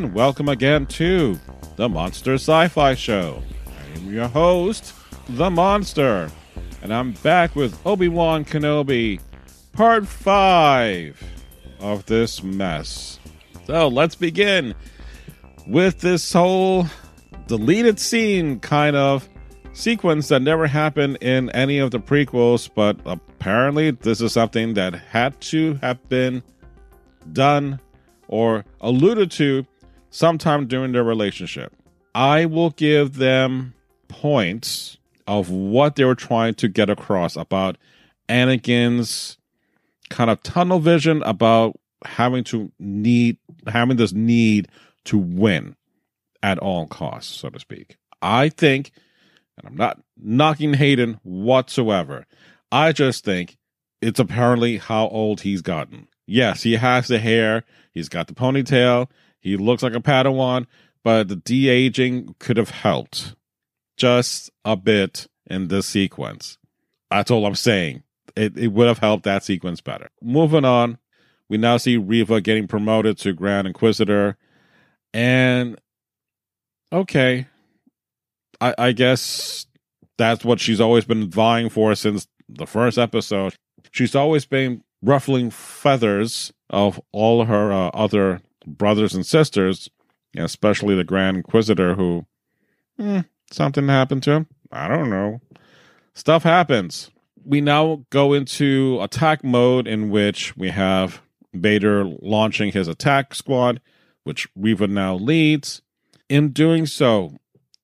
And welcome again to the Monster Sci Fi Show. I am your host, The Monster, and I'm back with Obi Wan Kenobi, part 5 of this mess. So let's begin with this whole deleted scene kind of sequence that never happened in any of the prequels, but apparently this is something that had to have been done or alluded to sometime during their relationship. I will give them points of what they were trying to get across about Anakin's kind of tunnel vision about having to need having this need to win at all costs, so to speak. I think, and I'm not knocking Hayden whatsoever. I just think it's apparently how old he's gotten. Yes, he has the hair, he's got the ponytail, he looks like a Padawan, but the de aging could have helped just a bit in this sequence. That's all I'm saying. It, it would have helped that sequence better. Moving on, we now see Reva getting promoted to Grand Inquisitor. And okay, I, I guess that's what she's always been vying for since the first episode. She's always been ruffling feathers of all her uh, other brothers and sisters, especially the Grand Inquisitor, who eh, something happened to him. I don't know. Stuff happens. We now go into attack mode, in which we have Vader launching his attack squad, which Reva now leads. In doing so,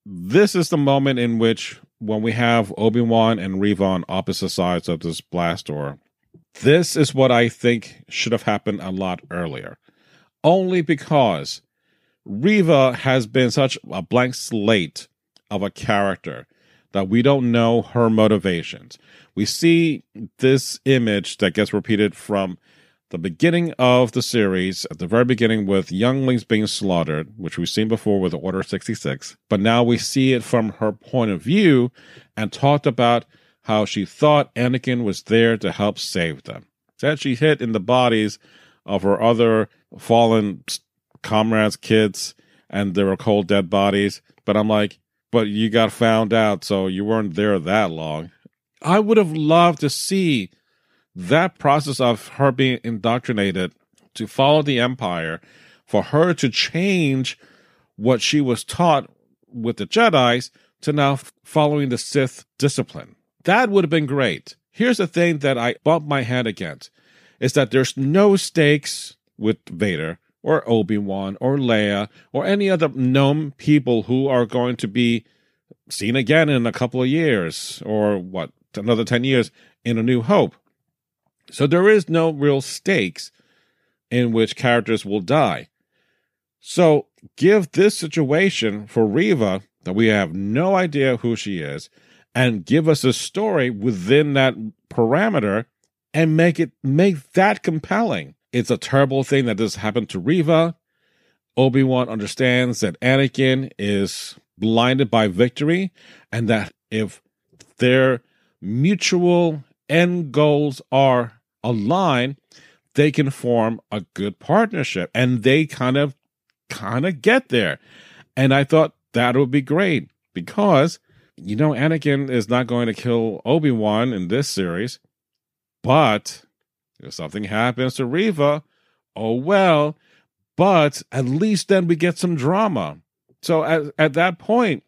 this is the moment in which, when we have Obi Wan and Reva on opposite sides of this blast door, this is what I think should have happened a lot earlier. Only because Reva has been such a blank slate of a character that we don't know her motivations. We see this image that gets repeated from the beginning of the series, at the very beginning, with younglings being slaughtered, which we've seen before with Order 66. But now we see it from her point of view and talked about how she thought Anakin was there to help save them. Said she hit in the bodies of her other fallen comrades' kids, and they were cold dead bodies. But I'm like, but you got found out, so you weren't there that long. I would have loved to see that process of her being indoctrinated to follow the Empire, for her to change what she was taught with the Jedi's to now following the Sith discipline. That would have been great. Here's the thing that I bump my head against is that there's no stakes with Vader or Obi-Wan or Leia or any other known people who are going to be seen again in a couple of years or what, another 10 years in A New Hope. So there is no real stakes in which characters will die. So give this situation for Reva that we have no idea who she is and give us a story within that parameter and make it make that compelling. It's a terrible thing that this happened to Reva. Obi-Wan understands that Anakin is blinded by victory and that if their mutual end goals are aligned, they can form a good partnership and they kind of kind of get there. And I thought that would be great because you know, Anakin is not going to kill Obi Wan in this series, but if something happens to Reva, oh well. But at least then we get some drama. So at, at that point,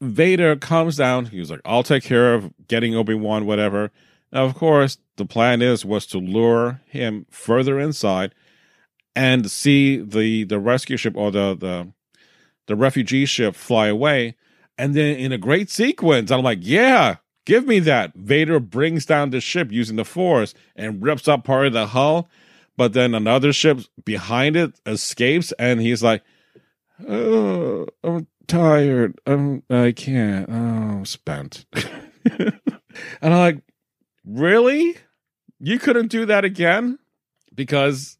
Vader comes down. He's like, I'll take care of getting Obi Wan, whatever. Now, of course, the plan is was to lure him further inside and see the the rescue ship or the the the refugee ship fly away. And then in a great sequence, I'm like, yeah, give me that. Vader brings down the ship using the Force and rips up part of the hull. But then another ship behind it escapes, and he's like, oh, I'm tired. I'm, I can't. Oh, I'm spent. and I'm like, really? You couldn't do that again? Because,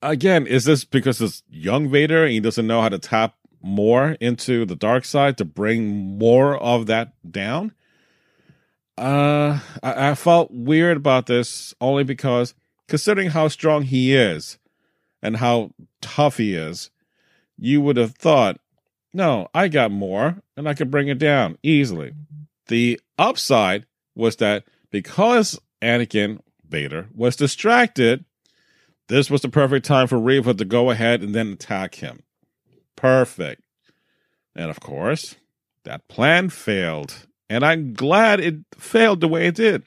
again, is this because it's young Vader and he doesn't know how to tap more into the dark side to bring more of that down? Uh, I, I felt weird about this only because considering how strong he is and how tough he is, you would have thought, no, I got more and I could bring it down easily. The upside was that because Anakin Vader was distracted, this was the perfect time for Reva to go ahead and then attack him. Perfect. And of course, that plan failed. And I'm glad it failed the way it did.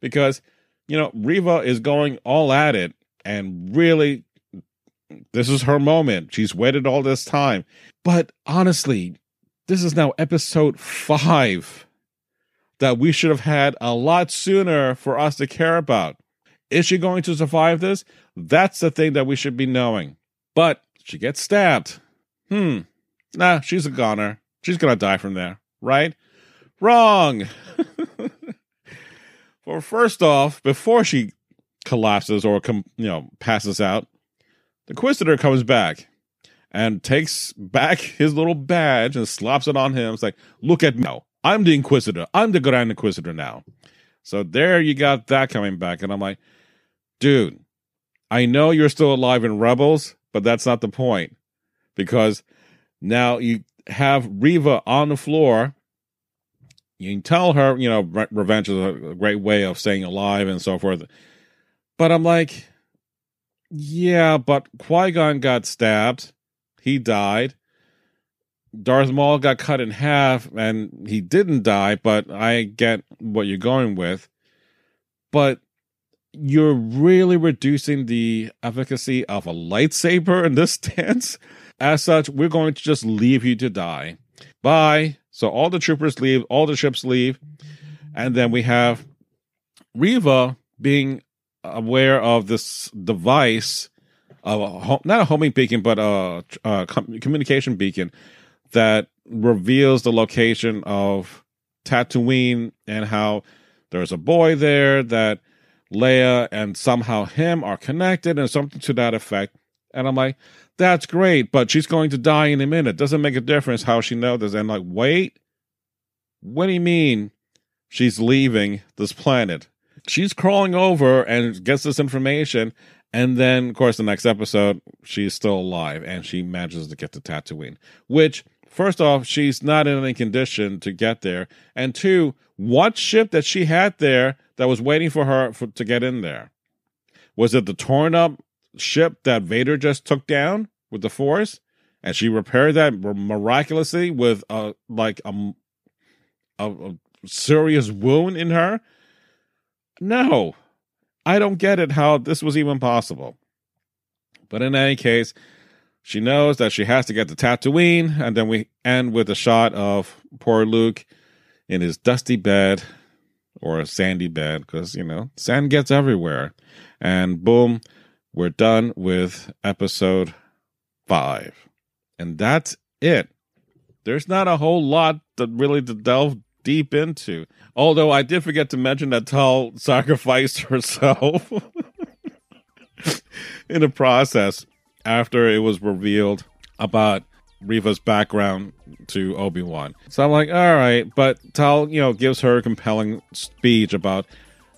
Because, you know, Reva is going all at it and really this is her moment. She's waited all this time. But honestly, this is now episode five that we should have had a lot sooner for us to care about. Is she going to survive this? That's the thing that we should be knowing. But she gets stabbed. Hmm. Nah, she's a goner. She's going to die from there, right? Wrong. well, first off, before she collapses or com- you know passes out, the Inquisitor comes back and takes back his little badge and slaps it on him. It's like, look at me now. I'm the Inquisitor. I'm the Grand Inquisitor now. So there you got that coming back. And I'm like, dude, I know you're still alive in Rebels, but that's not the point. Because now you have Reva on the floor. You can tell her, you know, re- revenge is a great way of staying alive and so forth. But I'm like, yeah, but Qui Gon got stabbed. He died. Darth Maul got cut in half and he didn't die, but I get what you're going with. But you're really reducing the efficacy of a lightsaber in this stance. As such, we're going to just leave you to die. Bye. So all the troopers leave, all the ships leave, and then we have Reva being aware of this device of a, not a homing beacon, but a, a communication beacon that reveals the location of Tatooine and how there's a boy there that Leia and somehow him are connected and something to that effect. And I'm like, that's great, but she's going to die in a minute. Doesn't make a difference how she knows this. And like, wait, what do you mean she's leaving this planet? She's crawling over and gets this information. And then, of course, the next episode, she's still alive and she manages to get to Tatooine, which First off, she's not in any condition to get there. And two, what ship that she had there that was waiting for her for, to get in there? Was it the torn up ship that Vader just took down with the Force? And she repaired that miraculously with a like a, a, a serious wound in her? No, I don't get it how this was even possible. But in any case, she knows that she has to get to Tatooine, and then we end with a shot of poor Luke in his dusty bed or a sandy bed because, you know, sand gets everywhere. And boom, we're done with episode five. And that's it. There's not a whole lot to really to delve deep into. Although I did forget to mention that Tal sacrificed herself in the process after it was revealed about Reva's background to Obi Wan. So I'm like, all right, but Tal, you know, gives her a compelling speech about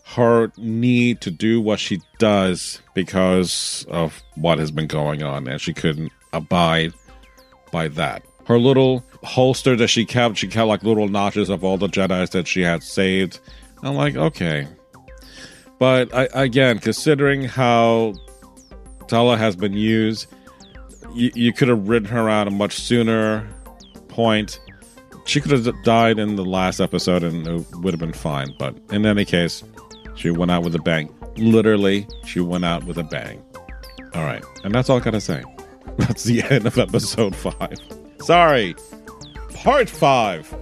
her need to do what she does because of what has been going on, and she couldn't abide by that. Her little holster that she kept, she kept like little notches of all the Jedi's that she had saved. I'm like, okay. But I, again, considering how Tala has been used. You, you could have written her out a much sooner point. She could have died in the last episode and it would have been fine. But in any case, she went out with a bang. Literally, she went out with a bang. All right. And that's all I got to say. That's the end of episode five. Sorry. Part five.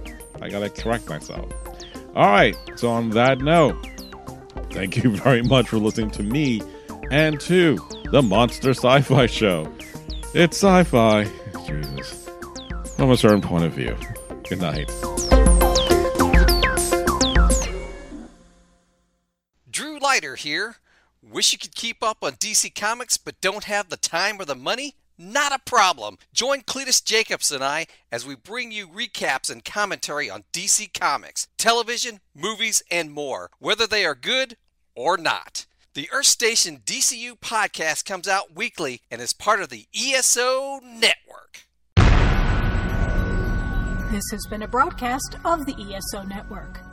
I got to correct myself. All right. So, on that note, thank you very much for listening to me and to the Monster Sci Fi Show. It's sci fi, Jesus. From a certain point of view. Good night. Leiter here. Wish you could keep up on DC Comics but don't have the time or the money? Not a problem. Join Cletus Jacobs and I as we bring you recaps and commentary on DC Comics, television, movies, and more, whether they are good or not. The Earth Station DCU podcast comes out weekly and is part of the ESO network. This has been a broadcast of the ESO Network.